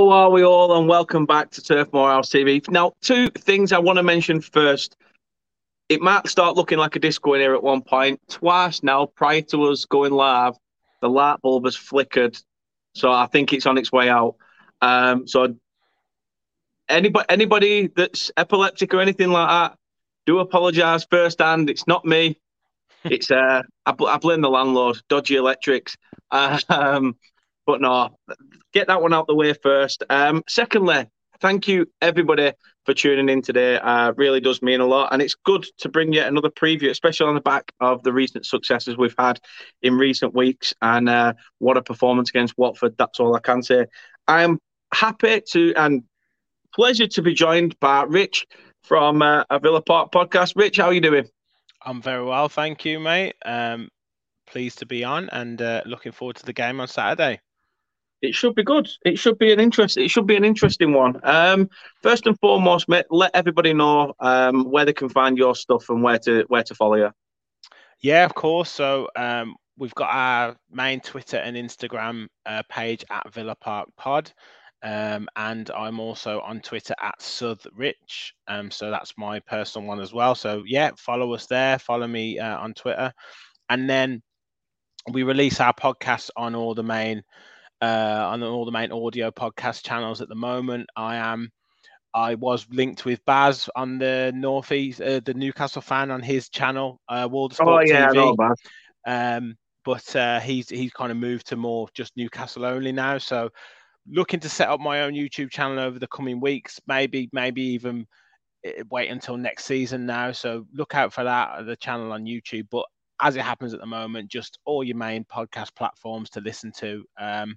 How are we all? And welcome back to Turf Morehouse TV. Now, two things I want to mention first. It might start looking like a disco in here at one point. Twice now, prior to us going live, the light bulb has flickered. So I think it's on its way out. Um, so anybody anybody that's epileptic or anything like that, do apologise first hand. It's not me. It's uh, I, I blame the landlord, dodgy electrics. Um, but no, get that one out the way first. Um, secondly, thank you everybody for tuning in today. Uh, really does mean a lot, and it's good to bring yet another preview, especially on the back of the recent successes we've had in recent weeks. And uh, what a performance against Watford! That's all I can say. I am happy to and pleasure to be joined by Rich from uh, a Villa Park podcast. Rich, how are you doing? I'm very well, thank you, mate. Um, pleased to be on and uh, looking forward to the game on Saturday. It should be good. It should be an interest. It should be an interesting one. Um, first and foremost, mate, let everybody know um, where they can find your stuff and where to where to follow you. Yeah, of course. So um, we've got our main Twitter and Instagram uh, page at Villa Park Pod. Um, and I'm also on Twitter at South Rich. Um, so that's my personal one as well. So yeah, follow us there. Follow me uh, on Twitter, and then we release our podcasts on all the main uh, on all the main audio podcast channels at the moment. I am. I was linked with Baz on the Northeast, uh, the Newcastle fan on his channel, uh, World Sport oh, yeah, TV. Baz. Um, but uh, he's he's kind of moved to more just Newcastle only now. So looking to set up my own YouTube channel over the coming weeks. Maybe maybe even eh, wait until next season now. So look out for that the channel on YouTube. But as it happens at the moment, just all your main podcast platforms to listen to. Um,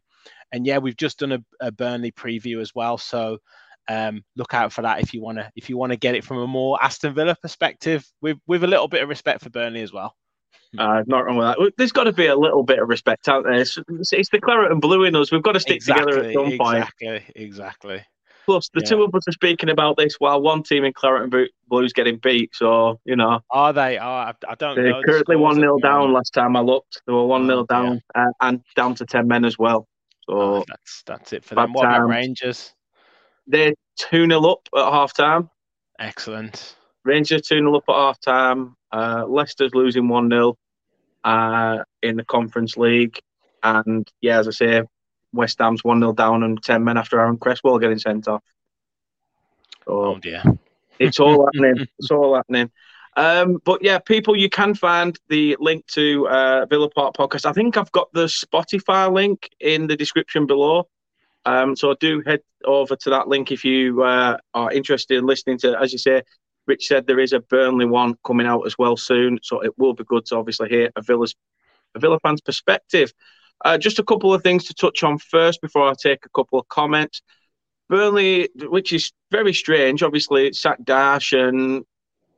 and yeah, we've just done a, a Burnley preview as well. So um, look out for that if you want to if you want to get it from a more Aston Villa perspective, with with a little bit of respect for Burnley as well. Uh, not wrong with that. There's got to be a little bit of respect out there. It's, it's the claret and blue in us. We've got to stick exactly, together at some point. Exactly, exactly. Plus, the yeah. two of us are speaking about this while one team in claret and blue is getting beat. So you know, are they? Oh, I, don't They're know. Currently one 0 down. Last time I looked, they were one 0 oh, down uh, and down to ten men as well. So oh, that's that's it for them. What about Rangers? They're two 0 up at half time. Excellent. Rangers two 0 up at half time. Uh, Leicester's losing one 0 uh, in the Conference League, and yeah, as I say, West Ham's one 0 down and ten men after Aaron Cresswell getting sent off. So oh dear. It's all happening. It's all happening. Um, but yeah, people, you can find the link to uh, Villa Park podcast. I think I've got the Spotify link in the description below. Um, so do head over to that link if you uh, are interested in listening to, as you say, Rich said there is a Burnley one coming out as well soon. So it will be good to obviously hear a Villa's a Villa fan's perspective. Uh, just a couple of things to touch on first before I take a couple of comments. Burnley, which is very strange, obviously it's sacked Dyche and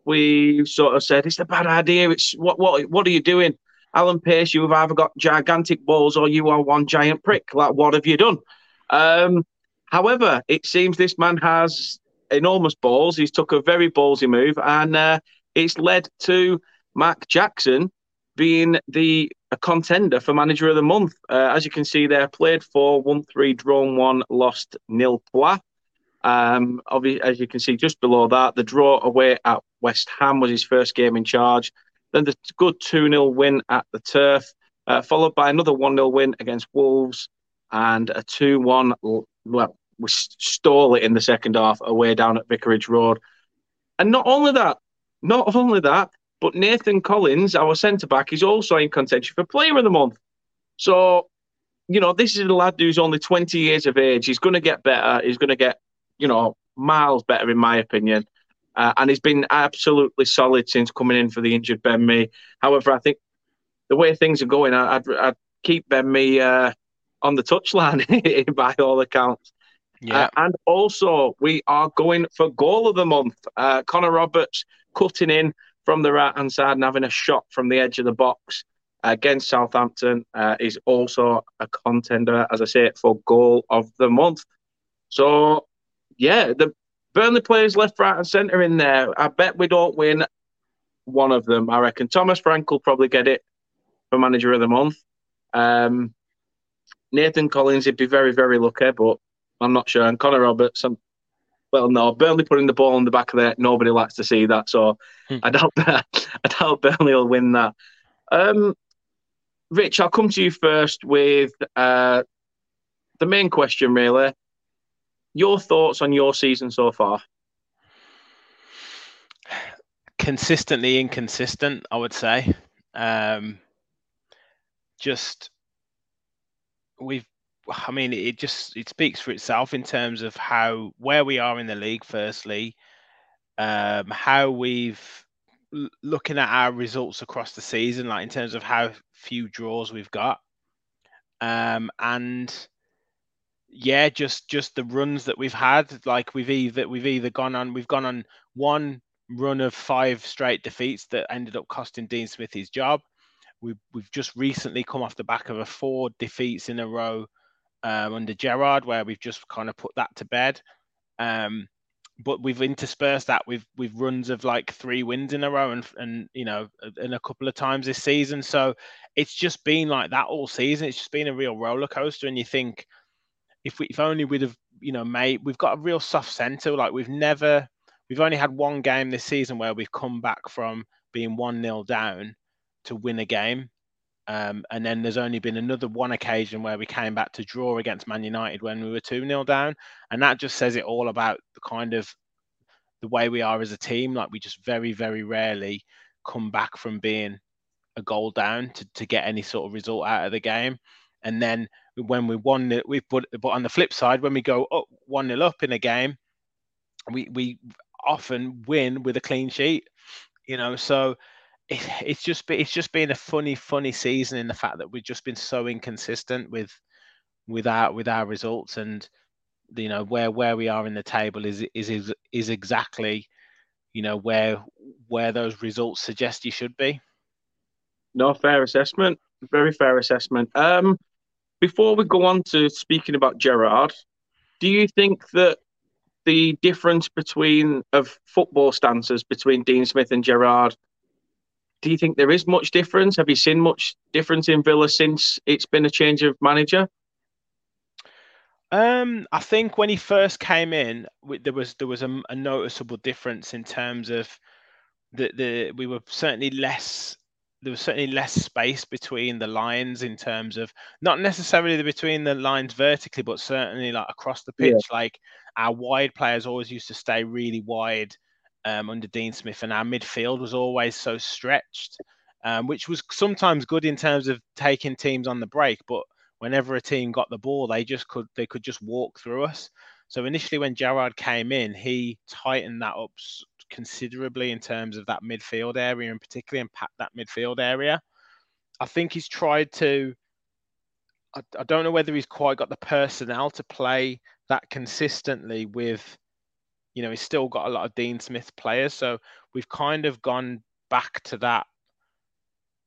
we sort of said it's a bad idea. It's what what what are you doing, Alan Pace? You have either got gigantic balls or you are one giant prick. Like what have you done? Um, however, it seems this man has enormous balls. He's took a very ballsy move, and uh, it's led to Mark Jackson being the contender for manager of the month. Uh, as you can see there, played for one three, drawn one, lost nil trois. Um, obviously, as you can see just below that, the draw away at West Ham was his first game in charge. Then the good 2 0 win at the turf, uh, followed by another 1 0 win against Wolves and a 2 1. Well, we stole it in the second half away down at Vicarage Road. And not only that, not only that, but Nathan Collins, our centre back, is also in contention for Player of the Month. So, you know, this is a lad who's only 20 years of age. He's going to get better. He's going to get you know, miles better in my opinion. Uh, and he's been absolutely solid since coming in for the injured Ben Mee. However, I think the way things are going, I'd, I'd keep Ben Mee uh, on the touchline by all accounts. Yeah. Uh, and also, we are going for goal of the month. Uh, Connor Roberts cutting in from the right hand side and having a shot from the edge of the box against Southampton uh, is also a contender, as I say, for goal of the month. So yeah, the Burnley players left, right, and centre in there. I bet we don't win one of them. I reckon Thomas Frank will probably get it for manager of the month. Um, Nathan Collins, he'd be very, very lucky, but I'm not sure. And Connor Roberts, I'm, well, no, Burnley putting the ball in the back of the net. Nobody likes to see that. So hmm. I doubt that. I doubt Burnley will win that. Um, Rich, I'll come to you first with uh, the main question, really. Your thoughts on your season so far? Consistently inconsistent, I would say. Um, just we've I mean, it just it speaks for itself in terms of how where we are in the league. Firstly, um, how we've looking at our results across the season, like in terms of how few draws we've got, um, and yeah, just just the runs that we've had. Like we've either we've either gone on we've gone on one run of five straight defeats that ended up costing Dean Smith his job. We've we've just recently come off the back of a four defeats in a row um, under Gerrard, where we've just kind of put that to bed. Um, but we've interspersed that with with runs of like three wins in a row and and you know and a couple of times this season so it's just been like that all season it's just been a real roller coaster and you think if we if only we'd have you know made we've got a real soft center like we've never we've only had one game this season where we've come back from being one nil down to win a game um, and then there's only been another one occasion where we came back to draw against Man United when we were 2 0 down. And that just says it all about the kind of the way we are as a team. Like we just very, very rarely come back from being a goal down to, to get any sort of result out of the game. And then when we won, we put, but on the flip side, when we go up 1 0 up in a game, we, we often win with a clean sheet, you know. So it, it's just it's just been a funny, funny season in the fact that we've just been so inconsistent with with our with our results and you know where where we are in the table is is is, is exactly you know where where those results suggest you should be. No fair assessment, very fair assessment. Um, before we go on to speaking about Gerrard, do you think that the difference between of football stances between Dean Smith and Gerrard? do you think there is much difference? Have you seen much difference in Villa since it's been a change of manager? Um, I think when he first came in, there was there was a, a noticeable difference in terms of the the we were certainly less there was certainly less space between the lines in terms of not necessarily the, between the lines vertically, but certainly like across the pitch. Yeah. Like our wide players always used to stay really wide um, under Dean Smith, and our midfield was always so stretched, um, which was sometimes good in terms of taking teams on the break. But whenever a team got the ball, they just could they could just walk through us. So initially, when Gerrard came in, he tightened that up considerably in terms of that midfield area, and particularly impact that midfield area. I think he's tried to. I, I don't know whether he's quite got the personnel to play that consistently with you know, he's still got a lot of Dean Smith players. So we've kind of gone back to that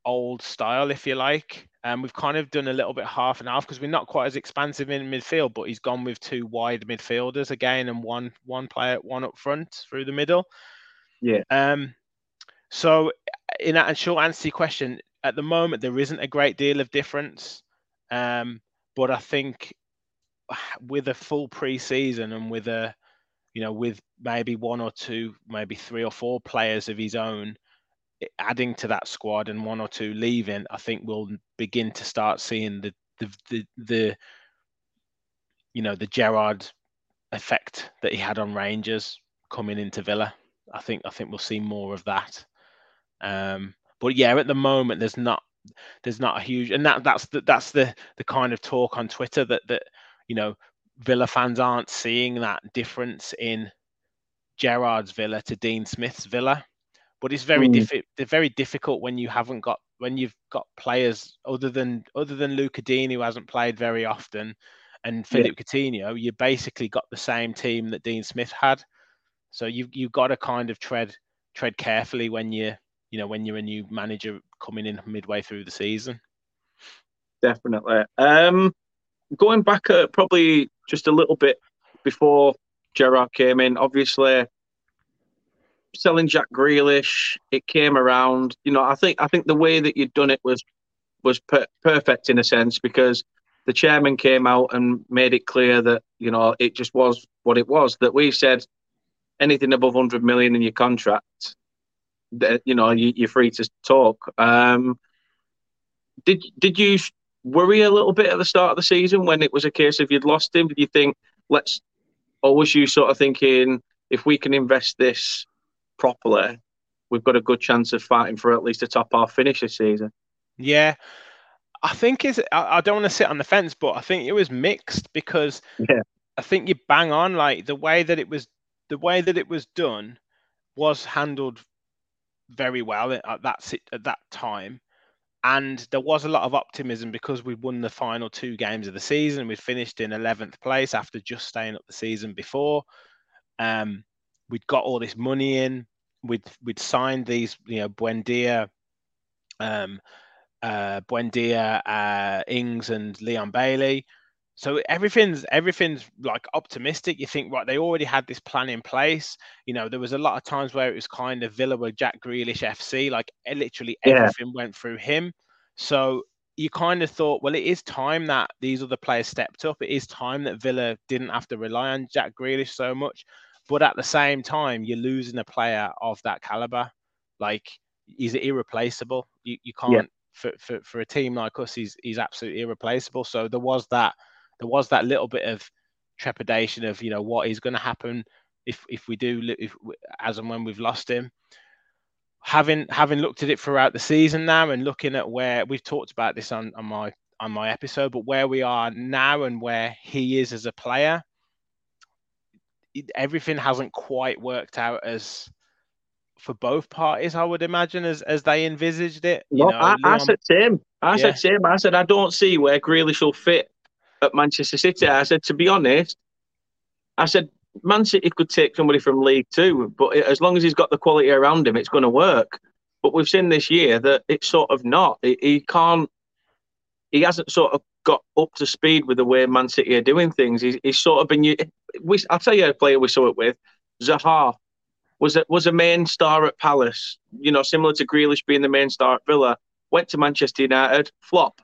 old style, if you like. And um, we've kind of done a little bit half and half because we're not quite as expansive in midfield, but he's gone with two wide midfielders again and one one player one up front through the middle. Yeah. Um so in that short answer to your question, at the moment there isn't a great deal of difference. Um, but I think with a full pre-season and with a you know, with maybe one or two, maybe three or four players of his own adding to that squad and one or two leaving, I think we'll begin to start seeing the the the, the you know the Gerrard effect that he had on Rangers coming into Villa. I think I think we'll see more of that. Um, but yeah, at the moment there's not there's not a huge and that that's the that's the the kind of talk on Twitter that that you know Villa fans aren't seeing that difference in Gerrard's Villa to Dean Smith's Villa. But it's very mm. difficult. Very difficult when you haven't got when you've got players other than other than Lucas Digne who hasn't played very often, and Philippe yeah. Coutinho. You basically got the same team that Dean Smith had. So you've you've got to kind of tread tread carefully when you you know when you're a new manager coming in midway through the season. Definitely. Um, going back uh, probably just a little bit before Gerrard came in, obviously selling Jack Grealish, it came around. You know, I think I think the way that you'd done it was was per- perfect in a sense because the chairman came out and made it clear that you know it just was what it was. That we said anything above 100 million in your contract, that you know you, are free to talk. Um, did did you worry a little bit at the start of the season when it was a case of you'd lost him? Did you think let's, or was you sort of thinking if we can invest this properly, we've got a good chance of fighting for at least a top half finish this season? Yeah. I think is I, I don't want to sit on the fence, but I think it was mixed because yeah. I think you bang on like the way that it was the way that it was done was handled very well at that at that time and there was a lot of optimism because we'd won the final two games of the season. We finished in 11th place after just staying up the season before. Um, we'd got all this money in. We'd we'd signed these, you know, Buendia, um, uh, Buendia, uh, Ings, and Leon Bailey. So everything's everything's like optimistic. You think right, they already had this plan in place. You know, there was a lot of times where it was kind of Villa with Jack Grealish FC, like literally everything yeah. went through him. So you kind of thought, well, it is time that these other players stepped up. It is time that Villa didn't have to rely on Jack Grealish so much. But at the same time, you're losing a player of that caliber. Like he's irreplaceable. You you can't yeah. for, for for a team like us, he's he's absolutely irreplaceable. So there was that there was that little bit of trepidation of you know what is going to happen if if we do if as and when we've lost him. Having having looked at it throughout the season now and looking at where we've talked about this on, on my on my episode but where we are now and where he is as a player it, everything hasn't quite worked out as for both parties i would imagine as as they envisaged it you well, know, I, Leon, I said same. I yeah. said same. I said i don't see where Grealish will fit at Manchester City. I said, to be honest, I said, Man City could take somebody from League Two, but as long as he's got the quality around him, it's going to work. But we've seen this year that it's sort of not. He, can't. He hasn't sort of got up to speed with the way Man City are doing things. He's, he's sort of been. We, I'll tell you a player we saw it with. Zaha was a, was a main star at Palace. You know, similar to Grealish being the main star at Villa. Went to Manchester United, flop.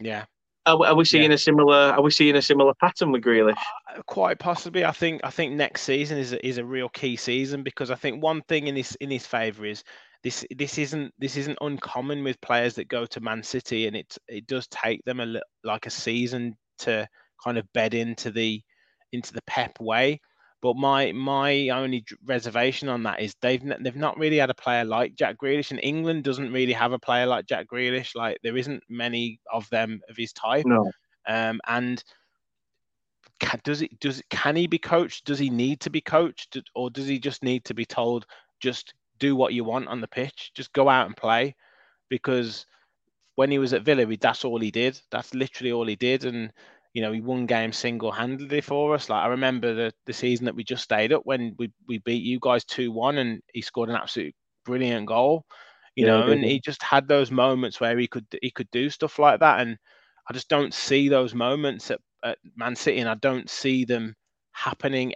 Yeah, are, are we seeing yeah. a similar? Are we seeing a similar pattern with Grealish? Uh, quite possibly. I think. I think next season is a, is a real key season because I think one thing in his in his favour is this. This isn't this isn't uncommon with players that go to Man City, and it it does take them a like a season to kind of bed into the into the Pep way. But my my only reservation on that is they've they've not really had a player like Jack Grealish, and England doesn't really have a player like Jack Grealish. Like there isn't many of them of his type. No. Um, and can, does it does it can he be coached? Does he need to be coached, or does he just need to be told just do what you want on the pitch, just go out and play? Because when he was at Villa, that's all he did. That's literally all he did, and you know, he won games single handedly for us. Like I remember the, the season that we just stayed up when we, we beat you guys 2 1 and he scored an absolute brilliant goal, you yeah, know, and he just had those moments where he could he could do stuff like that. And I just don't see those moments at, at Man City and I don't see them happening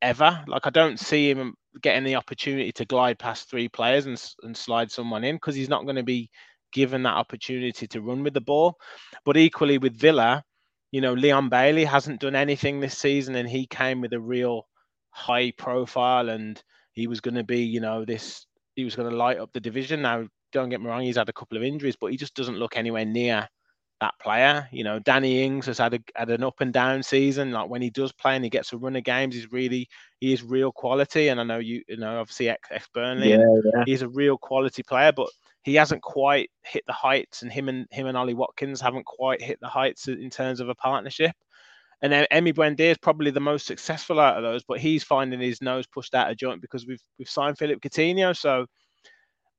ever. Like I don't see him getting the opportunity to glide past three players and, and slide someone in because he's not going to be given that opportunity to run with the ball. But equally with Villa, you know, Leon Bailey hasn't done anything this season, and he came with a real high profile, and he was going to be, you know, this. He was going to light up the division. Now, don't get me wrong, he's had a couple of injuries, but he just doesn't look anywhere near that player. You know, Danny Ings has had a, had an up and down season. Like when he does play and he gets a run of games, he's really he is real quality. And I know you, you know, obviously ex, ex Burnley, yeah, yeah. he's a real quality player, but he hasn't quite hit the heights, and him and him and Ollie Watkins haven't quite hit the heights in terms of a partnership. And then Emi Buendia is probably the most successful out of those, but he's finding his nose pushed out of joint because we've we've signed Philip Coutinho. So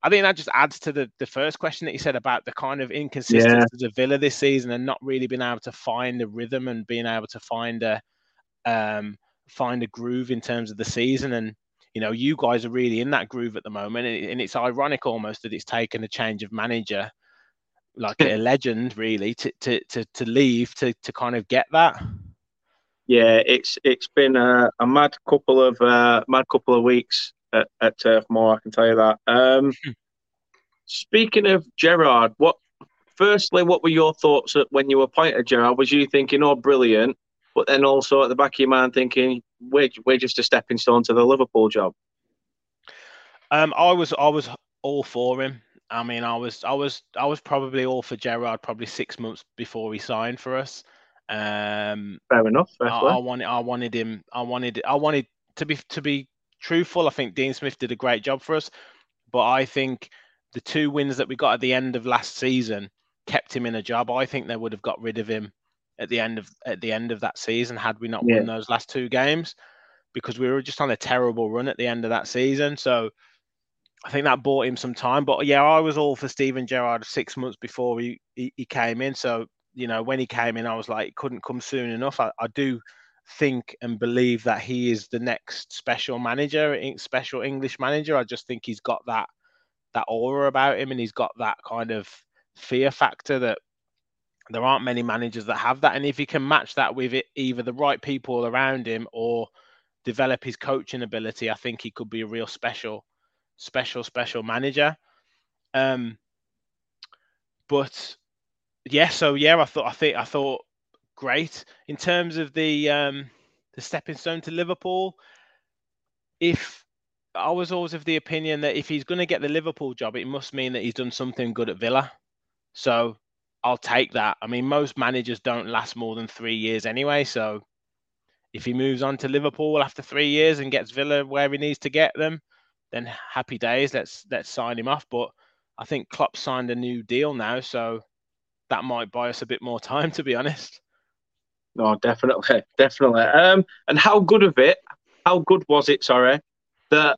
I think that just adds to the, the first question that you said about the kind of inconsistencies yeah. of Villa this season and not really being able to find the rhythm and being able to find a um, find a groove in terms of the season. And you know, you guys are really in that groove at the moment, and it's ironic almost that it's taken a change of manager, like a legend, really, to to to, to leave to to kind of get that. Yeah, it's it's been a, a mad couple of uh, mad couple of weeks at, at Turf Moor. I can tell you that. Um, speaking of Gerrard, what firstly, what were your thoughts when you appointed Gerrard? Was you thinking, "Oh, brilliant," but then also at the back of your mind thinking, "We're we're just a stepping stone to the Liverpool job"? Um, I was I was all for him. I mean, I was I was I was probably all for Gerrard probably six months before he signed for us. Um, Fair enough. I, I, wanted I wanted him. I wanted I wanted to be to be truthful. I think Dean Smith did a great job for us, but I think the two wins that we got at the end of last season kept him in a job. I think they would have got rid of him at the end of at the end of that season had we not yeah. won those last two games because we were just on a terrible run at the end of that season. So I think that bought him some time. But yeah, I was all for Steven Gerrard six months before he, he, he came in. So, you know, when he came in, I was like, it couldn't come soon enough. I, I do think and believe that he is the next special manager, special English manager. I just think he's got that that aura about him and he's got that kind of fear factor that there aren't many managers that have that. And if he can match that with it, either the right people around him or develop his coaching ability, I think he could be a real special special, special manager. Um, but yeah, so yeah, I thought I think I thought great in terms of the um, the stepping stone to Liverpool. If I was always of the opinion that if he's going to get the Liverpool job, it must mean that he's done something good at Villa. So I'll take that. I mean, most managers don't last more than three years anyway. So if he moves on to Liverpool after three years and gets Villa where he needs to get them, then happy days. Let's let's sign him off. But I think Klopp signed a new deal now, so that might buy us a bit more time, to be honest. No, definitely, definitely. Um, and how good of it? How good was it? Sorry, that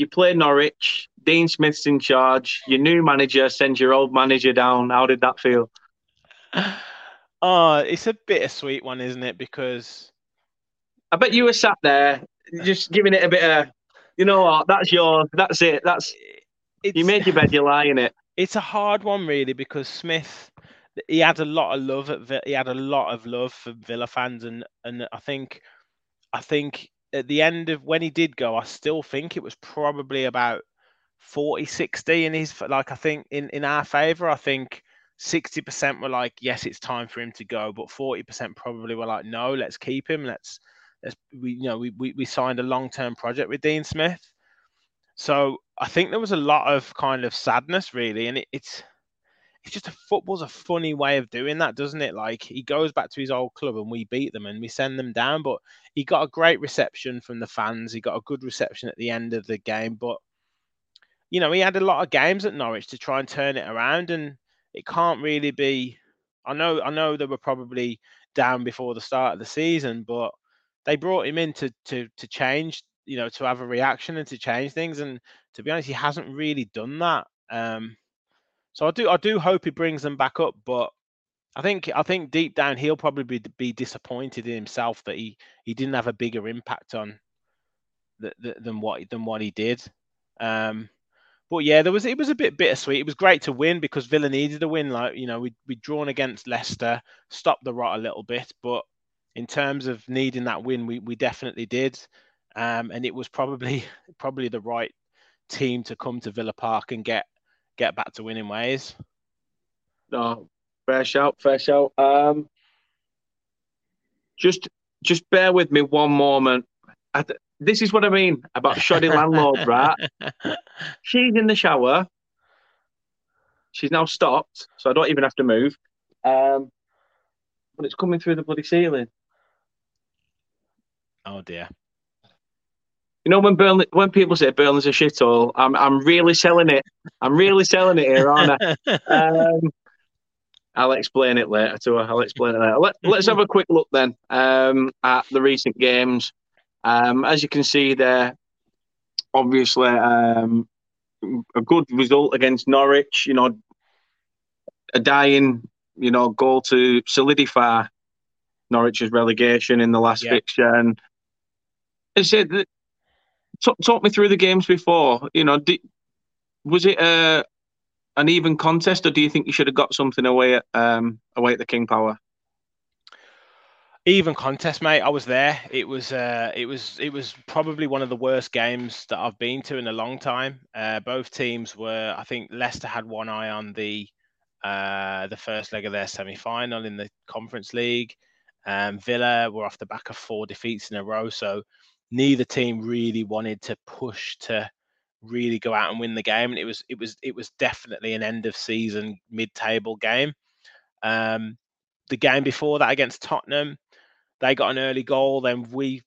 you play Norwich. Dean Smith's in charge. Your new manager sends your old manager down. How did that feel? Oh, it's a bittersweet one, isn't it? Because I bet you were sat there just giving it a bit of you know what? That's yours. That's it. That's it's, you made your bed. You lie in it. It's a hard one, really, because Smith he had a lot of love at he had a lot of love for Villa fans, and and I think I think at the end of when he did go, I still think it was probably about 40 60 in his like I think in in our favor. I think 60% were like yes, it's time for him to go, but 40% probably were like no, let's keep him. Let's let's we you know we we, we signed a long term project with Dean Smith, so I think there was a lot of kind of sadness really, and it, it's it's just a football's a funny way of doing that, doesn't it? Like he goes back to his old club and we beat them and we send them down, but he got a great reception from the fans. He got a good reception at the end of the game, but you know he had a lot of games at Norwich to try and turn it around, and it can't really be. I know I know they were probably down before the start of the season, but they brought him in to to to change, you know, to have a reaction and to change things. And to be honest, he hasn't really done that. Um, so I do I do hope he brings them back up, but I think I think deep down he'll probably be, be disappointed in himself that he he didn't have a bigger impact on the, the, than what than what he did. Um, but yeah, there was it was a bit bittersweet. It was great to win because Villa needed a win. Like you know, we we drawn against Leicester, stopped the rot a little bit, but in terms of needing that win, we, we definitely did. Um, and it was probably probably the right team to come to Villa Park and get get back to winning ways. No, fair shout, fair shout. Um, just just bear with me one moment. Th- this is what I mean about shoddy landlord, right? She's in the shower. She's now stopped, so I don't even have to move. Um, but it's coming through the bloody ceiling. Oh dear. You know when Burnley, when people say Burnley's a shithole, I'm I'm really selling it. I'm really selling it here, aren't I? Um, I'll explain it later to her. I'll explain it later. Let, let's have a quick look then um, at the recent games. Um, as you can see there, obviously um, a good result against Norwich. You know, a dying, you know, goal to solidify Norwich's relegation in the last yeah. fixture. And I said, talk, talk me through the games before. You know, did, was it a an even contest, or do you think you should have got something away at um, away at the King Power? Even contest, mate. I was there. It was uh, it was it was probably one of the worst games that I've been to in a long time. Uh, both teams were. I think Leicester had one eye on the uh, the first leg of their semi final in the Conference League. Um, Villa were off the back of four defeats in a row, so neither team really wanted to push to really go out and win the game. And it was it was it was definitely an end of season mid table game. Um, the game before that against Tottenham, they got an early goal. Then we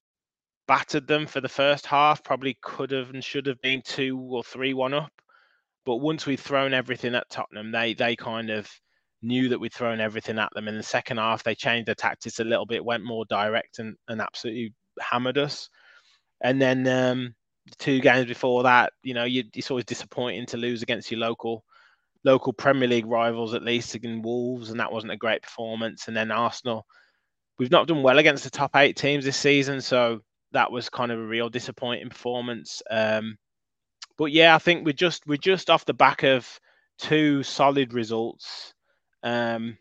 battered them for the first half. Probably could have and should have been two or three one up. But once we'd thrown everything at Tottenham, they they kind of knew that we'd thrown everything at them. In the second half, they changed their tactics a little bit, went more direct, and, and absolutely hammered us. And then um, two games before that, you know, you, it's always disappointing to lose against your local local Premier League rivals, at least against Wolves, and that wasn't a great performance. And then Arsenal, we've not done well against the top eight teams this season, so that was kind of a real disappointing performance. Um, but yeah, I think we're just we're just off the back of two solid results. Um,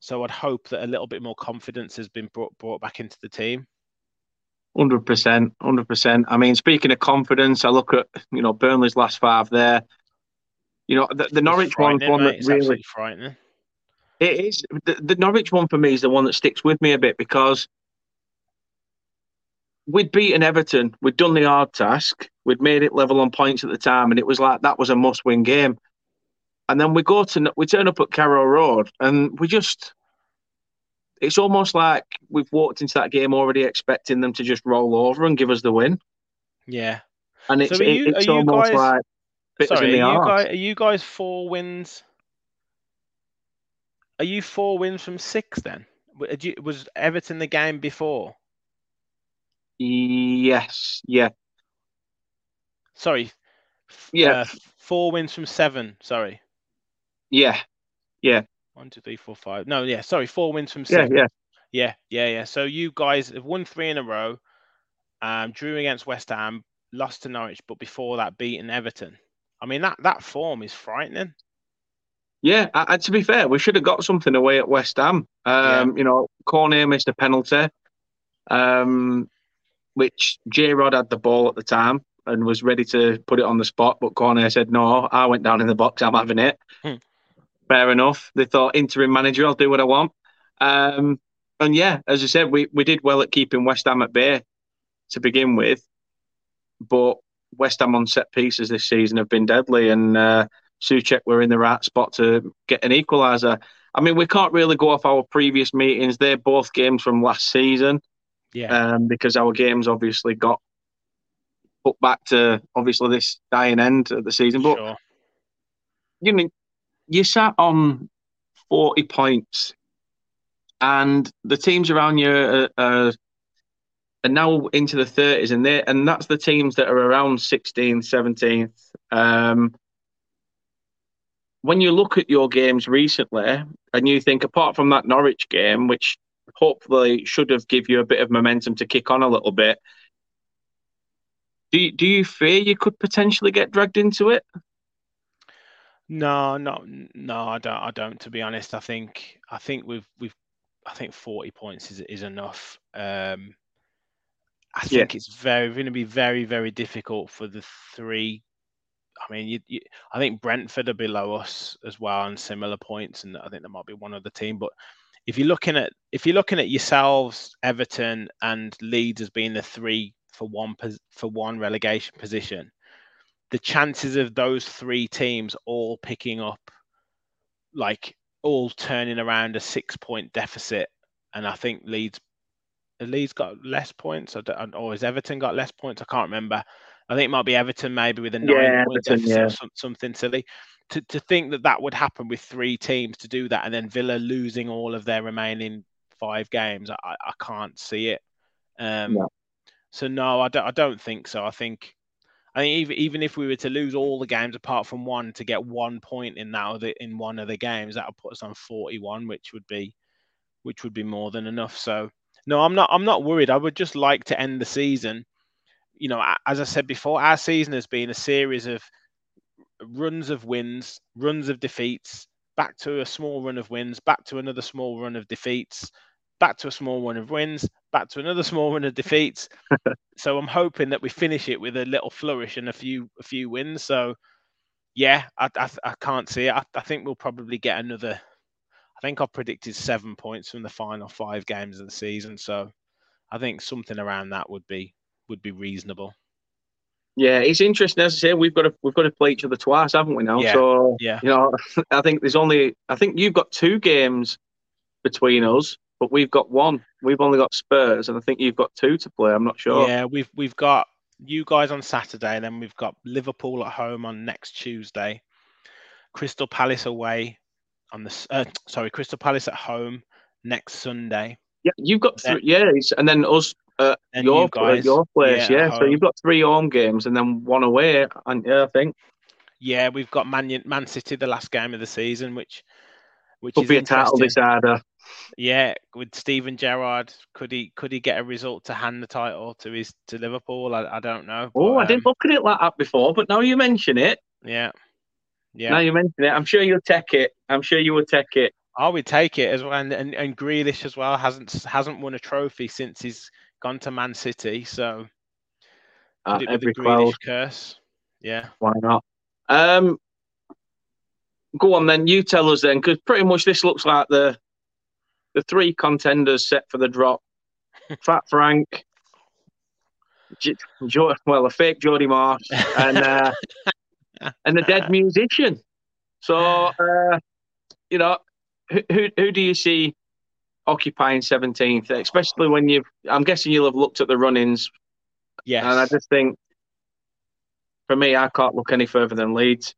so I'd hope that a little bit more confidence has been brought brought back into the team. Hundred percent, hundred percent. I mean, speaking of confidence, I look at you know Burnley's last five there. You know, the, the Norwich one, one that really frightening. It is the, the Norwich one for me is the one that sticks with me a bit because we'd beaten Everton, we'd done the hard task, we'd made it level on points at the time, and it was like that was a must-win game. And then we go to we turn up at Carrow Road, and we just it's almost like we've walked into that game already expecting them to just roll over and give us the win. Yeah, and it's, so you, it's almost guys, like Sorry, are you, guys, are you guys four wins? Are you four wins from six then? Was Everton the game before? Yes. Yeah. Sorry. Yeah. Uh, four wins from seven. Sorry. Yeah. Yeah. One, two, three, four, five. No, yeah. Sorry, four wins from six. Yeah, yeah. Yeah, yeah, yeah. So you guys have won three in a row. Um, drew against West Ham, lost to Norwich, but before that, beaten Everton. I mean, that that form is frightening. Yeah, and to be fair, we should have got something away at West Ham. Um, yeah. You know, Cornet missed a penalty, um, which J Rod had the ball at the time and was ready to put it on the spot, but Cornet said, "No, I went down in the box. I'm having it." Fair enough. They thought interim manager, I'll do what I want. Um, and yeah, as I said, we we did well at keeping West Ham at bay to begin with, but West Ham on set pieces this season have been deadly, and uh, Soucek were in the right spot to get an equaliser. I mean, we can't really go off our previous meetings. They're both games from last season. Yeah. Um, because our games obviously got put back to obviously this dying end of the season. But sure. you know, you sat on forty points, and the teams around you are, are and now into the 30s and they and that's the teams that are around 16th 17th um, when you look at your games recently and you think apart from that norwich game which hopefully should have give you a bit of momentum to kick on a little bit do you, do you fear you could potentially get dragged into it no no no i don't i don't to be honest i think i think we've we've i think 40 points is is enough um I think yeah. it's very going to be very very difficult for the three. I mean, you, you, I think Brentford are below us as well on similar points, and I think there might be one other team. But if you're looking at if you're looking at yourselves, Everton and Leeds as being the three for one for one relegation position, the chances of those three teams all picking up, like all turning around a six point deficit, and I think Leeds Leeds got less points, or, or has Everton got less points? I can't remember. I think it might be Everton, maybe with a nine yeah, point Everton, deficit yeah. or some, something silly. To to think that that would happen with three teams to do that, and then Villa losing all of their remaining five games, I, I can't see it. Um. So no, I don't. I don't think so. I think I think even even if we were to lose all the games apart from one to get one point in that other, in one of the games, that would put us on forty one, which would be which would be more than enough. So no, I'm not. I'm not worried. I would just like to end the season. You know, as I said before, our season has been a series of runs of wins, runs of defeats, back to a small run of wins, back to another small run of defeats, back to a small run of wins, back to another small run of defeats. so I'm hoping that we finish it with a little flourish and a few a few wins. So yeah, I, I, I can't see it. I, I think we'll probably get another. I think I've predicted seven points from the final five games of the season. So I think something around that would be would be reasonable. Yeah, it's interesting. As I say, we've got to we've got to play each other twice, haven't we now? Yeah, So yeah. you know, I think there's only I think you've got two games between us, but we've got one. We've only got Spurs, and I think you've got two to play. I'm not sure. Yeah, we've we've got you guys on Saturday, and then we've got Liverpool at home on next Tuesday, Crystal Palace away on the uh, sorry Crystal Palace at home next Sunday. Yeah, you've got three. Yeah, and then us. Uh, Then your you guys, your place, yeah, yeah. So you've got three home games and then one away, and yeah, I think Yeah, we've got Man Man City the last game of the season, which which could is be a title decider. Yeah, with Steven Gerrard, could he could he get a result to hand the title to his to Liverpool? I, I don't know. Oh, I didn't um, look at it like that before, but now you mention it, Yeah, yeah. now you mention it, I'm sure you'll take it. I'm sure you will take it. I would take it as well, and, and and Grealish as well hasn't hasn't won a trophy since he's gone to Man City. So Uh, it every the Grealish curse? Yeah. why not? Um, go on then. You tell us then, because pretty much this looks like the the three contenders set for the drop. Fat Frank, J- jo- well, a fake Jodie Marsh, and uh, and the dead musician. So, uh, you know, who, who who do you see occupying seventeenth? Especially when you've, I'm guessing you'll have looked at the run-ins, Yes. and I just think, for me, I can't look any further than Leeds.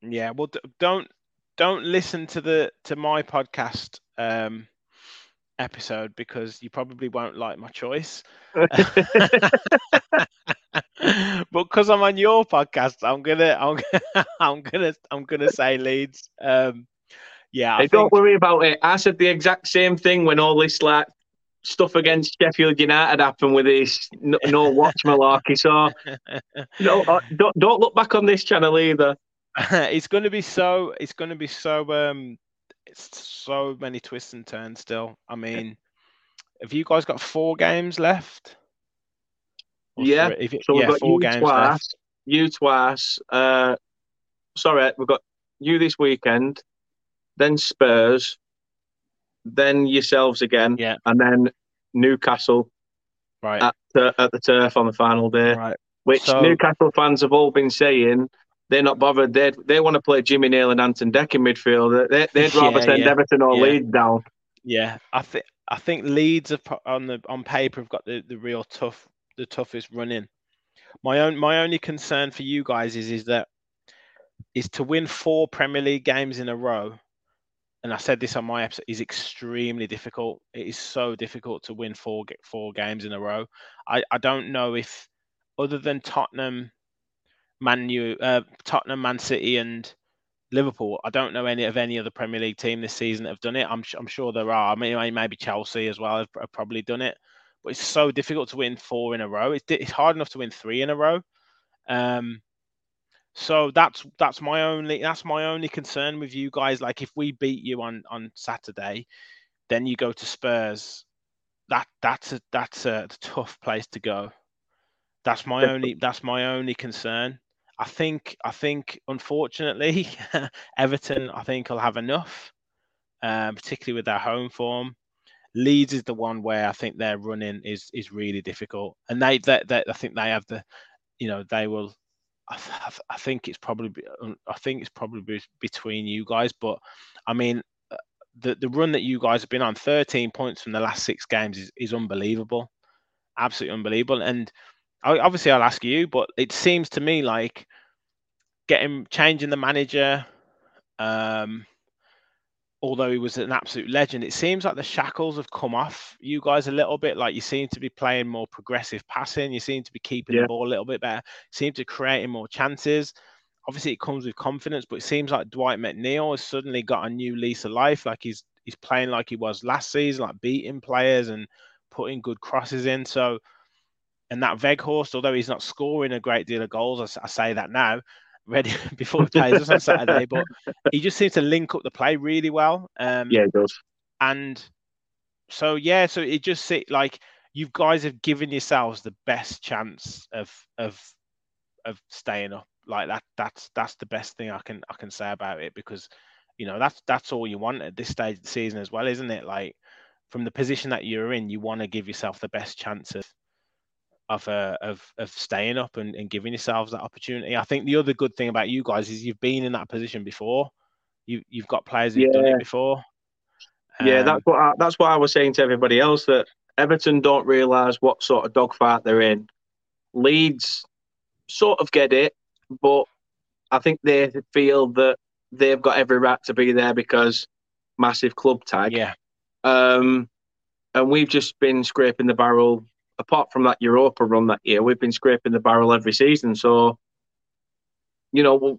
Yeah. Well, don't don't listen to the to my podcast um episode because you probably won't like my choice. but because I'm on your podcast, I'm gonna, I'm gonna, I'm gonna, I'm gonna say Leeds. Um, yeah, I Hey, don't worry about it. I said the exact same thing when all this like stuff against Sheffield United happened with this no, no watch malarkey. So no, uh, don't don't look back on this channel either. it's going to be so, it's going to be so, um, it's so many twists and turns still. I mean, have you guys got four games left? Or Yeah, three? If it- So we've yeah, got four you games twice, left. you twice. Uh, sorry, we've got you this weekend, then Spurs, then yourselves again, Yeah. and then Newcastle Right, at the, at the turf on the final day. right. which So- Newcastle fans have all been saying they're not bothered. They they want to play Jimmy Nail and Ant and Dec in midfield. They, they'd rather Yeah, send yeah, Everton or yeah. Leeds down. Yeah, I think I think Leeds pro- on the on paper have got the, the real tough the toughest running. My own my only concern for you guys is is that is to win four Premier League games in a row. And I said this on my episode is extremely difficult. It is so difficult to win four ga- four games in a row. I, I don't know if other than Tottenham, Man U, uh, Tottenham, Man City, and Liverpool. I don't know any of any other Premier League team this season that have done it. I'm I'm sure there are. I mean, maybe Chelsea as well have, have probably done it. But it's so difficult to win four in a row. It's it's hard enough to win three in a row. Um, so that's that's my only that's my only concern with you guys. Like if we beat you on on Saturday, then you go to Spurs. That that's a that's a tough place to go. That's my only that's my only concern. I think I think unfortunately Everton I think will have enough, um, particularly with their home form. Leeds is the one where I think their running is is really difficult, and they that I think they have the, you know, they will. I, I think it's probably I think it's probably between you guys, but I mean, uh, the the run that you guys have been on, 13 points from the last six games, is, is unbelievable, absolutely unbelievable. And obviously, I'll ask you, but it seems to me like getting changing the manager, um, although he was an absolute legend, it seems like the shackles have come off you guys a little bit. Like you seem to be playing more progressive passing, you seem to be keeping Yeah. the ball a little bit better, seem to creating more chances. Obviously, it comes with confidence, but it seems like Dwight McNeil has suddenly got a new lease of life. Like he's he's playing like he was last season, like beating players and putting good crosses in. So, and that Weghorst, although he's not scoring a great deal of goals, I say that now, ready before he plays us on Saturday, but he just seems to link up the play really well. Um, Yeah, it does. and so yeah, so it just like you guys have given yourselves the best chance of of of staying up. like that that's that's the best thing I can I can say about it because you know that's that's all you want at this stage of the season as well, isn't it? Like from the position that you're in, you want to give yourself the best chance of of uh, of of staying up and, and giving yourselves that opportunity. I think the other good thing about you guys is you've been in that position before. You you've got players who've yeah. done it before. Yeah, um, that's what I, that's what I was saying to everybody else that Everton don't realise what sort of dogfight they're in. Leeds sort of get it, but I think they feel that they've got every right to be there because massive club tag. Yeah. Um, and we've just been scraping the barrel. Apart from that Europa run that year, we've been scraping the barrel every season. So, you know,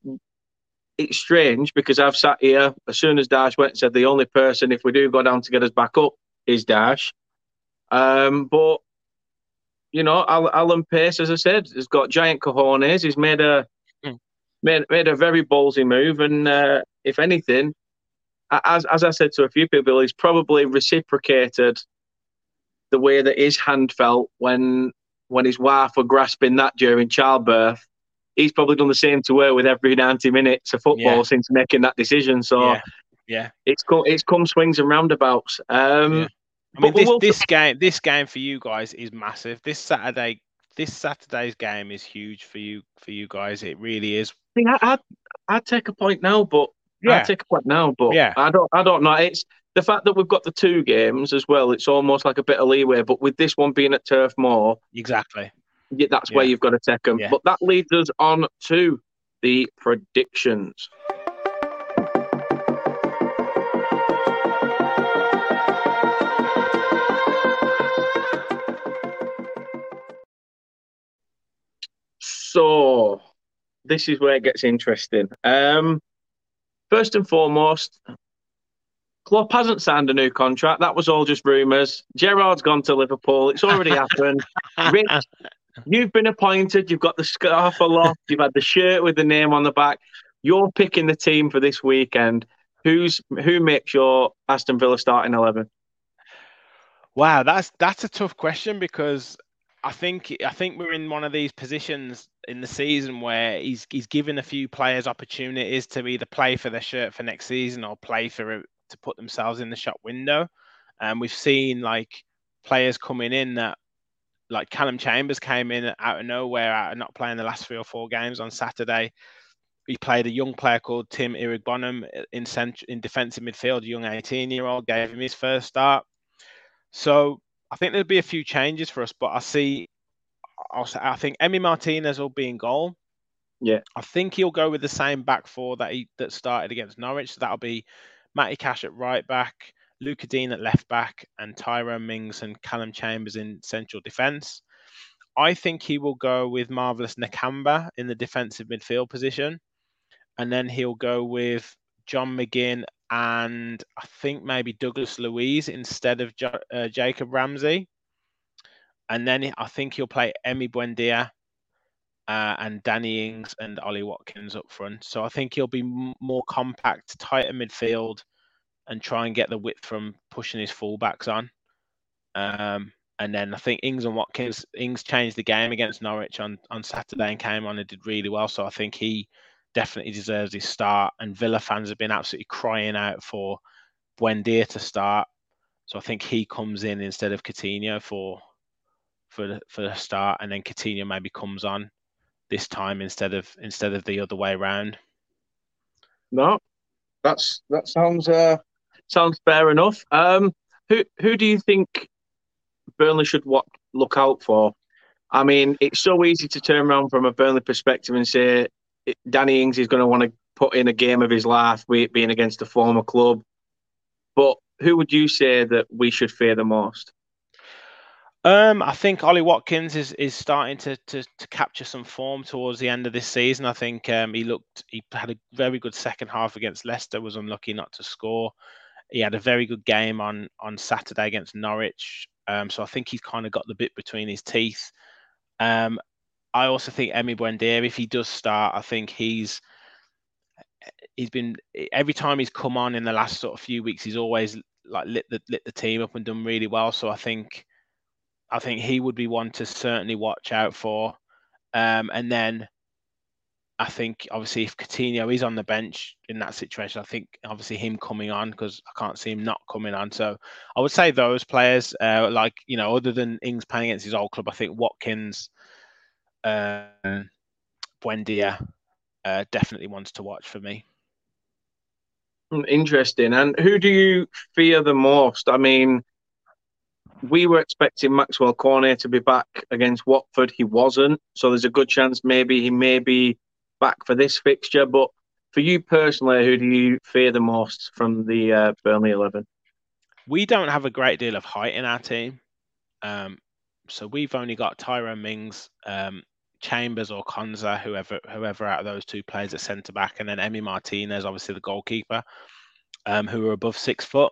it's strange because I've sat here as soon as Dash went and said the only person, if we do go down to get us back up, is Dash. Um, but you know, Alan Pace, as I said, has got giant cojones. He's made a mm. made made a very ballsy move, and uh, if anything, as as I said to a few people, he's probably reciprocated the way that his hand felt when when his wife were grasping that during childbirth. He's probably done the same to her with every ninety minutes of football yeah. since making that decision. So, yeah, yeah. it's come it's come swings and roundabouts. Um, yeah. I mean, this, this game, this game for you guys is massive. This Saturday, this Saturday's game is huge for you, for you guys. It really is. I I'd, I'd take a point now, but yeah. I'd take a point now, but yeah. I don't, I don't know. It's the fact that we've got the two games as well. It's almost like a bit of leeway, but with this one being at Turf Moor, exactly. Yeah, that's yeah. where you've got to take them. Yeah. But that leads us on to the predictions. So this is where it gets interesting. Um, first and foremost, Klopp hasn't signed a new contract. That was all just rumours. Gerrard's gone to Liverpool. It's already happened. Rich, you've been appointed. You've got the scarf aloft. You've had the shirt with the name on the back. You're picking the team for this weekend. Who's who makes your Aston Villa starting eleven? Wow, that's that's a tough question because I think I think we're in one of these positions in the season where he's he's given a few players opportunities to either play for their shirt for next season or play for to put themselves in the shop window. And we've seen like players coming in that like Callum Chambers came in out of nowhere out of not playing the last three or four games on Saturday. He played a young player called Tim Iroegbunam in cent- in defensive midfield, a young 18 year old, gave him his first start. So I think there'll be a few changes for us, but I see, I'll, I think Emi Martinez will be in goal. Yeah, I think he'll go with the same back four that he that started against Norwich. So that'll be Matty Cash at right back, Lucas Digne at left back, and Tyrone Mings and Callum Chambers in central defence. I think he will go with Marvelous Nakamba in the defensive midfield position. And then he'll go with John McGinn and I think maybe Douglas Luiz instead of jo- uh, Jacob Ramsey. And then I think he'll play Emi Buendia uh, and Danny Ings and Ollie Watkins up front. So I think he'll be more compact, tighter midfield, and try and get the width from pushing his fullbacks on. Um, and then I think Ings and Watkins, Ings changed the game against Norwich on, on Saturday and came on and did really well. So I think he definitely deserves his start. And Villa fans have been absolutely crying out for Buendia to start. So I think he comes in instead of Coutinho for for the, for the start, and then Coutinho maybe comes on this time instead of instead of the other way around. No, that's that sounds uh, sounds fair enough. Um, who who do you think Burnley should what look out for? I mean, it's so easy to turn around from a Burnley perspective and say Danny Ings is going to want to put in a game of his life, being against a former club. But who would you say that we should fear the most? Um, I think Ollie Watkins is, is starting to, to, to capture some form towards the end of this season. I think um, he looked he had a very good second half against Leicester. Was unlucky not to score. He had a very good game on on Saturday against Norwich. Um, so I think he's kind of got the bit between his teeth. Um, I also think Emi Buendia, if he does start, I think he's he's been every time he's come on in the last sort of few weeks, he's always like lit the lit the team up and done really well. So I think I think he would be one to certainly watch out for. Um, and then I think obviously if Coutinho is on the bench in that situation, I think obviously him coming on because I can't see him not coming on. So I would say those players, uh, like you know, other than Ings playing against his old club, I think Watkins, uh, Buendia, uh, definitely ones to watch for me. Hmm, interesting. And who do you fear the most? I mean, we were expecting Maxwel Cornet to be back against Watford. He wasn't. So there's a good chance maybe he may be back for this fixture. But for you personally, who do you fear the most from the uh, Burnley 11? We don't have a great deal of height in our team. Um, so we've only got Tyrone Mings, um, Chambers or Konsa, whoever whoever out of those two players at centre back, and then Emi Martinez, obviously the goalkeeper, um, who are above six foot.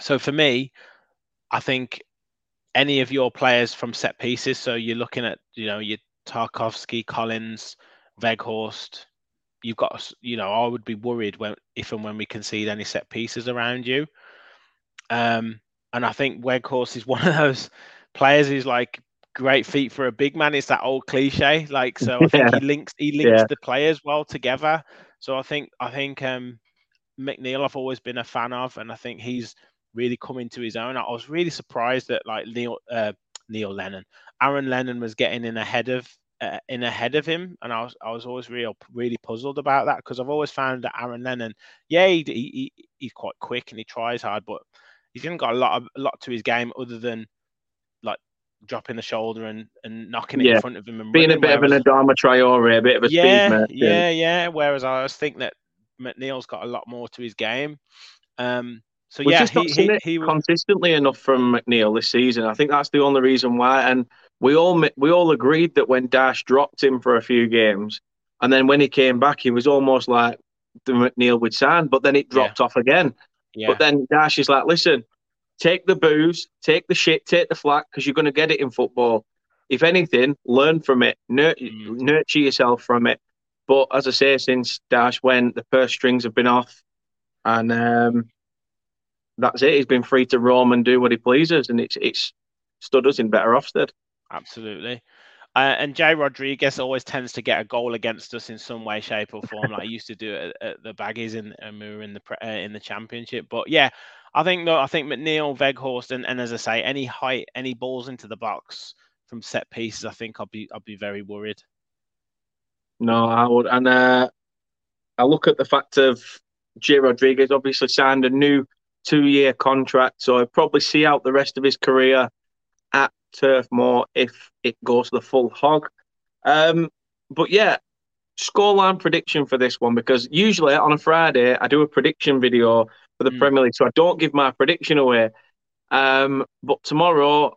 So for me, I think any of your players from set pieces. So you're looking at you know your Tarkowski, Collins, Weghorst. you've got, you know, I would be worried when if and when we concede any set pieces around you. Um, and I think Weghorst is one of those players who's like great feet for a big man. It's that old cliche. Like, so I think yeah. he links he links yeah. the players well together. So I think I think um, McNeil I've always been a fan of, and I think he's really coming to his own. I was really surprised that like Neil uh, Neil Lennon, Aaron Lennon was getting in ahead of uh, in ahead of him, and I was I was always real really puzzled about that because I've always found that Aaron Lennon, yeah, he, he, he's quite quick and he tries hard, but he's not got a lot of a lot to his game other than like dropping the shoulder and, and knocking it yeah. in front of him and being running, a bit whereas, of an Adama Traore, a bit of a yeah, speed Yeah, yeah, yeah. Whereas I was think that McNeil's got a lot more to his game. Um, so We've yeah, just he, he, he was... consistently enough from McNeil this season. I think that's the only reason why. And we all we all agreed that when Dash dropped him for a few games, and then when he came back, he was almost like the McNeil would sign, but then it dropped yeah. off again. Yeah. But then Dash is like, listen, take the booze, take the shit, take the flack, because you're going to get it in football. If anything, learn from it, nurture, mm. nurture yourself from it. But as I say, since Dash went, the purse strings have been off, and um, that's it. He's been free to roam and do what he pleases, and it's it's stood us in better offstead. Absolutely. Uh, and Jay Rodriguez always tends to get a goal against us in some way, shape, or form, like he used to do at, at the Baggies in, and we were in the uh, in the championship. But yeah, I think though I think McNeil, Weghorst, and, and as I say, any height, any balls into the box from set pieces, I think I'll be I'll be very worried. No, I would, and uh, I look at the fact of Jay Rodriguez obviously signed a new two-year contract, so I'll probably see out the rest of his career at Turf Moor if it goes to the full hog. Um, but yeah, scoreline prediction for this one because usually on a Friday I do a prediction video for the mm. Premier League, so I don't give my prediction away. Um, but tomorrow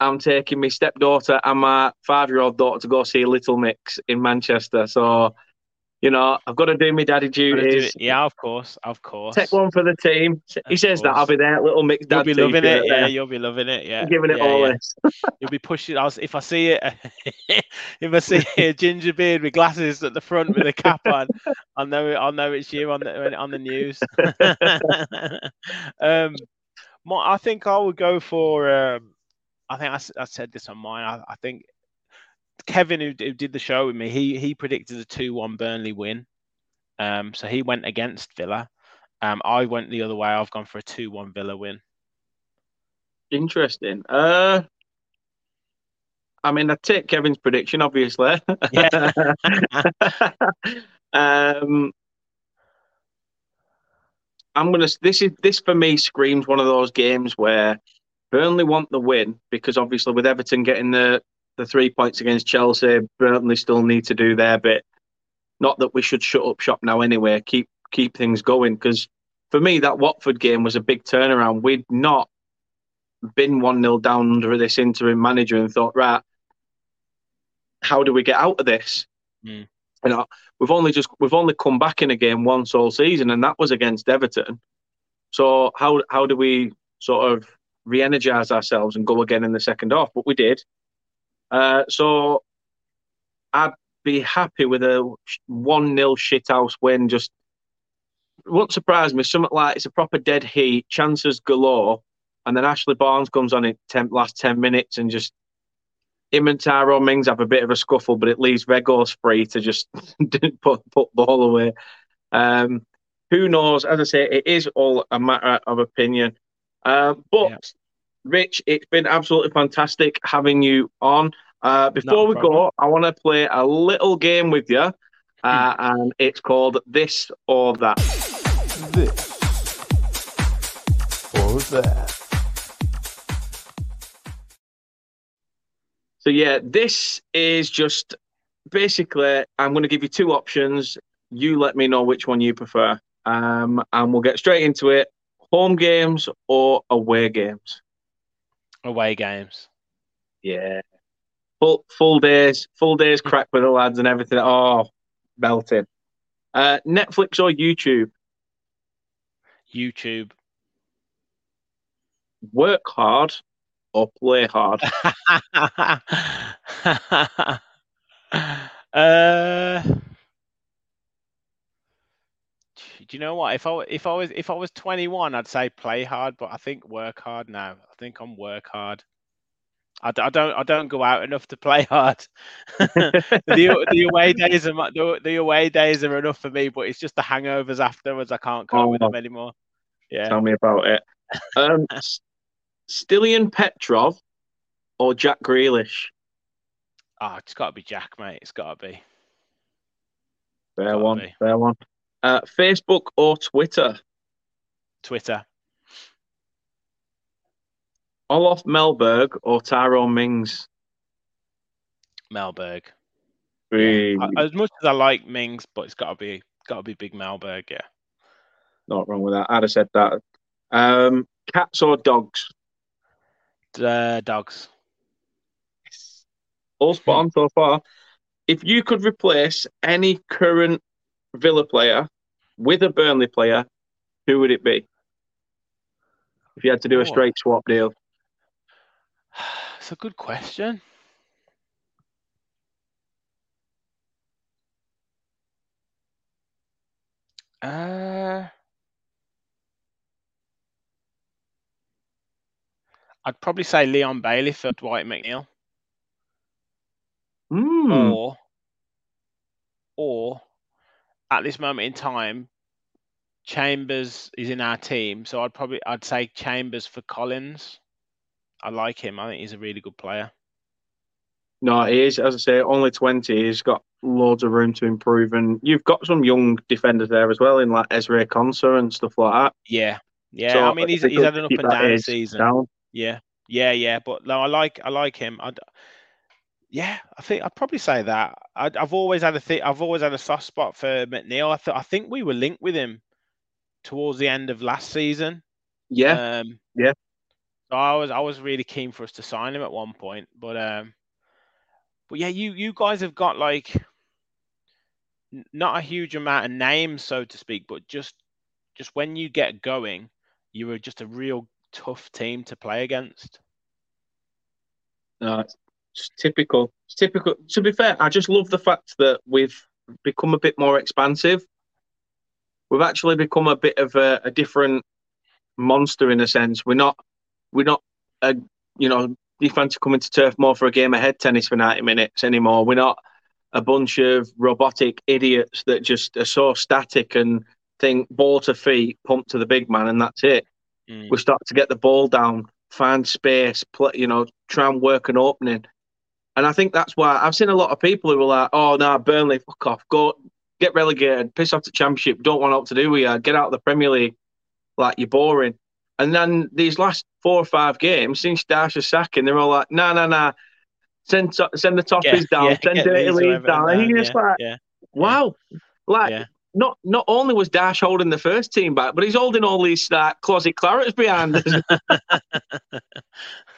I'm taking my stepdaughter and my five-year-old daughter to go see Little Mix in Manchester. So you know, I've got to do my daddy duties. Yeah, of course, of course. Take one for the team. He of says course. that I'll be there, little mixed dad. You'll be loving it. Yeah, you'll be loving it. Yeah, giving it yeah, all yeah. this. You'll be pushing. I was, if I see it, if I see a ginger beard with glasses at the front with a cap on, I'll know. I'll know it's you on the on the news. um, my, I think I would go for. Um, I think I, I said this on mine. I, I think Kevin, who, who, did the show with me, he he predicted a two-one Burnley win. Um, so he went against Villa. Um, I went the other way. I've gone for a two-one Villa win. Interesting. Uh, I mean, I take Kevin's prediction, obviously. Yeah. um, I'm gonna. This is this for me screams one of those games where Burnley want the win because obviously with Everton getting the the three points against Chelsea. Burnley still need to do their bit. Not that we should shut up shop now anyway. Keep keep things going because for me that Watford game was a big turnaround. We'd not been one 0 down under this interim manager and thought, right, how do we get out of this? Mm. You know, we've only just we've only come back in a game once all season, and that was against Everton. So how how do we sort of re-energize ourselves and go again in the second half? But we did. Uh, so I'd be happy with a 1 0 shithouse win. Just won't surprise me. Something like it's a proper dead heat, chances galore. And then Ashley Barnes comes on in ten, last 10 minutes and just him and Tyrone Mings have a bit of a scuffle, but it leaves Regos free to just put put ball away. Um, who knows? As I say, it is all a matter of opinion. Uh, but yeah. Rich, it's been absolutely fantastic having you on. Uh, before we go, I want to play a little game with you, uh, hmm. and it's called This or That. This or that. So yeah, this is just basically I'm going to give you two options. You let me know which one you prefer, um, and we'll get straight into it. Home games or away games? Away games. Yeah. Full full days, full days crack with the lads and everything. Oh, belting. Uh, Netflix or YouTube? YouTube. Work hard or play hard? uh, do you know what? If I if I was if I was 21, I'd say play hard, but I think work hard now. I think I'm work hard. I, I don't I don't go out enough to play hard. the, the away days are the, the away days are enough for me, but it's just the hangovers afterwards. I can't cope oh, with them anymore. Yeah, tell me about it. Um, Stiliyan Petrov or Jack Grealish? Ah, oh, it's got to be Jack, mate. It's got to be. Fair one. Be. Fair one. Uh, Facebook or Twitter? Twitter. Olof Mellberg or Tyrone Mings? Mellberg. Yeah. As much as I like Mings, but it's got to be got to be big Melberg, yeah. Not wrong with that. I'd have said that. Um, cats or dogs? Uh, dogs. All spot on so far. If you could replace any current Villa player with a Burnley player, who would it be? If you had to do a straight swap deal. It's a good question. Uh, I'd probably say Leon Bailey for Dwight McNeil. Mm. Or, or at this moment in time, Chambers is in our team, so I'd probably I'd say Chambers for Collins. I like him. I think he's a really good player. No, he is. As I say, only twenty. He's got loads of room to improve, and you've got some young defenders there as well, in like Ezra Konsa and stuff like that. Yeah, yeah. So I mean, he's, he's had an up and down season. Down. Yeah, yeah, yeah. But no, I like I like him. I'd, yeah, I think I'd probably say that. I, have always had a th- I've always had a soft spot for McNeil. I th- I think we were linked with him towards the end of last season. Yeah, um, yeah. So I was I was really keen for us to sign him at one point, but um, but yeah, you you guys have got like not a huge amount of names, so to speak, but just just when you get going, you are just a real tough team to play against. No, it's typical. It's typical. To be fair, I just love the fact that we've become a bit more expansive. We've actually become a bit of a, a different monster in a sense. We're not, we're not, a, you know, you fancy coming to Turf Moor for a game of head tennis for ninety minutes anymore. We're not a bunch of robotic idiots that just are so static and think ball to feet, pump to the big man, and that's it. Mm. We start to get the ball down, find space, play, you know, try and work an opening. And I think that's why I've seen a lot of people who are like, "Oh no, Burnley, fuck off, go get relegated, piss off the Championship, don't want what to do with you, get out of the Premier League, like you're boring." And then these last four or five games since Dash Darsh's sacking, they're all like, "No, no, no, send send the toppers yeah, down, yeah, send Dirty Leeds down." And you're just like, yeah, "Wow." Like not not only was Dash holding the first team back, but he's holding all these uh, closet clarets behind us.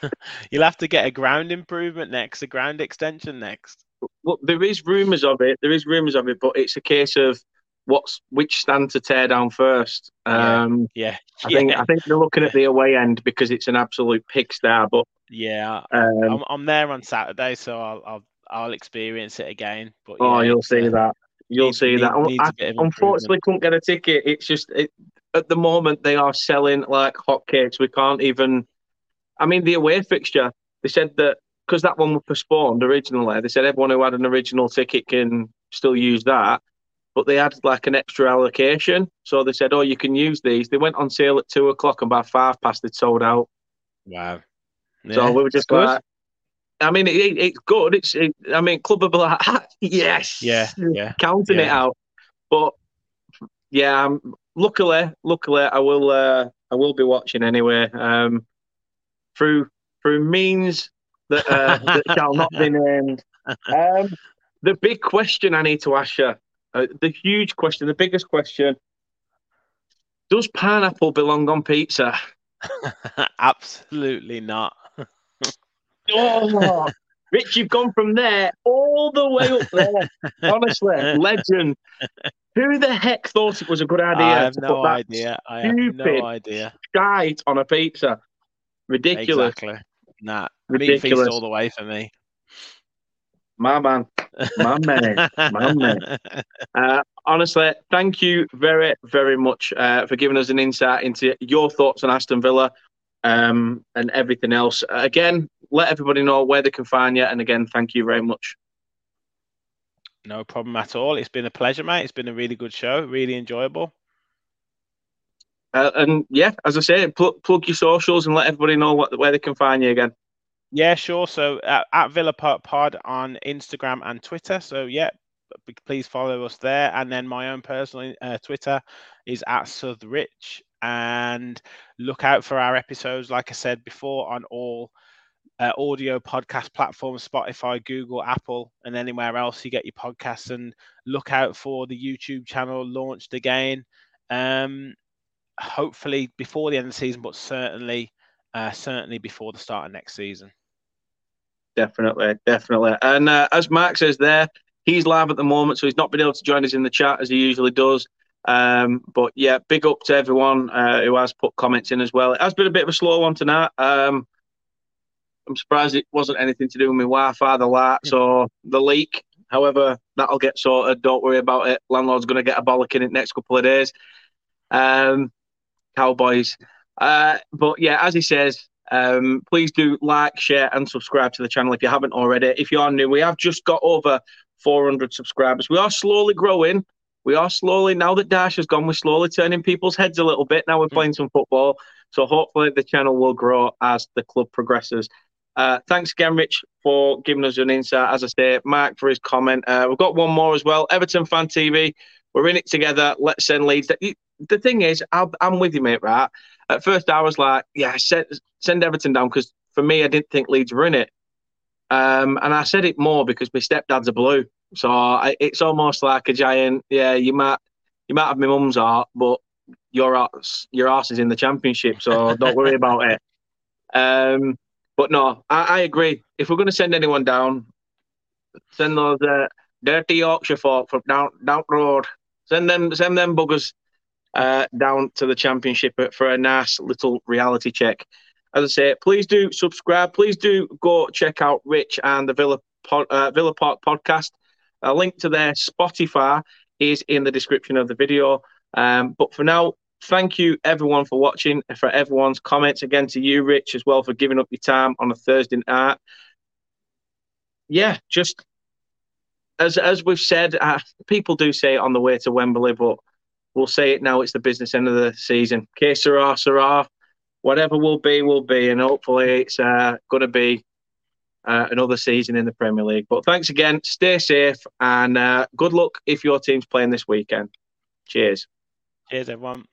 You'll have to get a ground improvement next, a ground extension next. Well, there is rumours of it. There is rumours of it, but it's a case of what's which stand to tear down first. Um, yeah, yeah. I think I think they're looking at the away end because it's an absolute pigsty. But yeah, um, I'm, I'm there on Saturday, so I'll I'll, I'll experience it again. But oh, you'll see uh, that. You'll needs, see that. Needs I, unfortunately, couldn't get a ticket. It's just it, at the moment they are selling like hotcakes. We can't even. I mean, the away fixture. They said that because that one was postponed originally. They said everyone who had an original ticket can still use that, but they had like an extra allocation. So they said, "Oh, you can use these." They went on sale at two o'clock, and by five past, they'd sold out. Wow. Yeah, so we were just like, I mean, it, it's good. It's, it, I mean, club be like, yes, Yeah, yeah, counting it out. But yeah, um, luckily, luckily, I will, uh, I will be watching anyway. Um, through through means that uh, that shall not be named. Um, the big question I need to ask you, uh, the huge question, the biggest question: Does pineapple belong on pizza? Absolutely not. Oh, Rich, you've gone from there all the way up there. Honestly, legend. Who the heck thought it was a good idea I have no idea. I have no idea. shite on a pizza? Ridiculous. Exactly. Nah. ridiculous Meat feast all the way for me. My man. My man. My man. Uh, honestly, thank you very, very much uh, for giving us an insight into your thoughts on Aston Villa um, and everything else. Again, let everybody know where they can find you. And again, thank you very much. No problem at all. It's been a pleasure, mate. It's been a really good show. Really enjoyable. Uh, and yeah, as I say, pl- plug your socials and let everybody know what, where they can find you again. Yeah, sure. So uh, at Villa Park Pod on Instagram and Twitter. So yeah, please follow us there. And then my own personal uh, Twitter is at Southrich. And look out for our episodes, like I said before, on all uh, audio podcast platforms Spotify, Google, Apple, and anywhere else you get your podcasts. And look out for the YouTube channel launched again. Um, hopefully before the end of the season, but certainly, uh, certainly before the start of next season. Definitely, definitely. And uh, as Mark says there, he's live at the moment, so he's not been able to join us in the chat as he usually does. Um, but yeah, big up to everyone uh, who has put comments in as well. It has been a bit of a slow one tonight. Um, I'm surprised it wasn't anything to do with my Wi-Fi, the lights, or the leak. However, that'll get sorted. Don't worry about it. Landlord's going to get a bollock in it next couple of days. Um, Cowboys. Uh, but yeah, as he says, um, please do like, share, and subscribe to the channel if you haven't already. If you are new, we have just got over 400 subscribers. We are slowly growing. We are slowly, now that Dash has gone, we're slowly turning people's heads a little bit. Now we're playing some football. So hopefully the channel will grow as the club progresses. Uh, thanks again, Rich, for giving us an insight. As I say, Mark for his comment. Uh, we've got one more as well. Everton Fan TV. We're in it together. Let's send Leeds. The thing is, I'll, I'm with you, mate, right? At first, I was like, yeah, send, send Everton down because for me, I didn't think Leeds were in it. Um, and I said it more because my stepdad's a blue. So I, it's almost like a giant, yeah, you might you might have my mum's heart, but your arse, your arse is in the championship, so don't worry about it. Um, but no, I, I agree. If we're going to send anyone down, send those uh, dirty Yorkshire folk from down down road. Send them, send them buggers uh, down to the championship for a nice little reality check. As I say, please do subscribe. Please do go check out Rich and the Villa uh, Villa Park podcast. A link to their Spotify is in the description of the video. Um, but for now, thank you everyone for watching and for everyone's comments. Again to you, Rich, as well for giving up your time on a Thursday night. Yeah, just as as we've said, uh, people do say it on the way to Wembley, but we'll say it now. It's the business end of the season. Que sera, sera. Whatever will be, will be, and hopefully it's uh, going to be uh, another season in the Premier League. But thanks again. Stay safe and uh, good luck if your team's playing this weekend. Cheers. Cheers, everyone.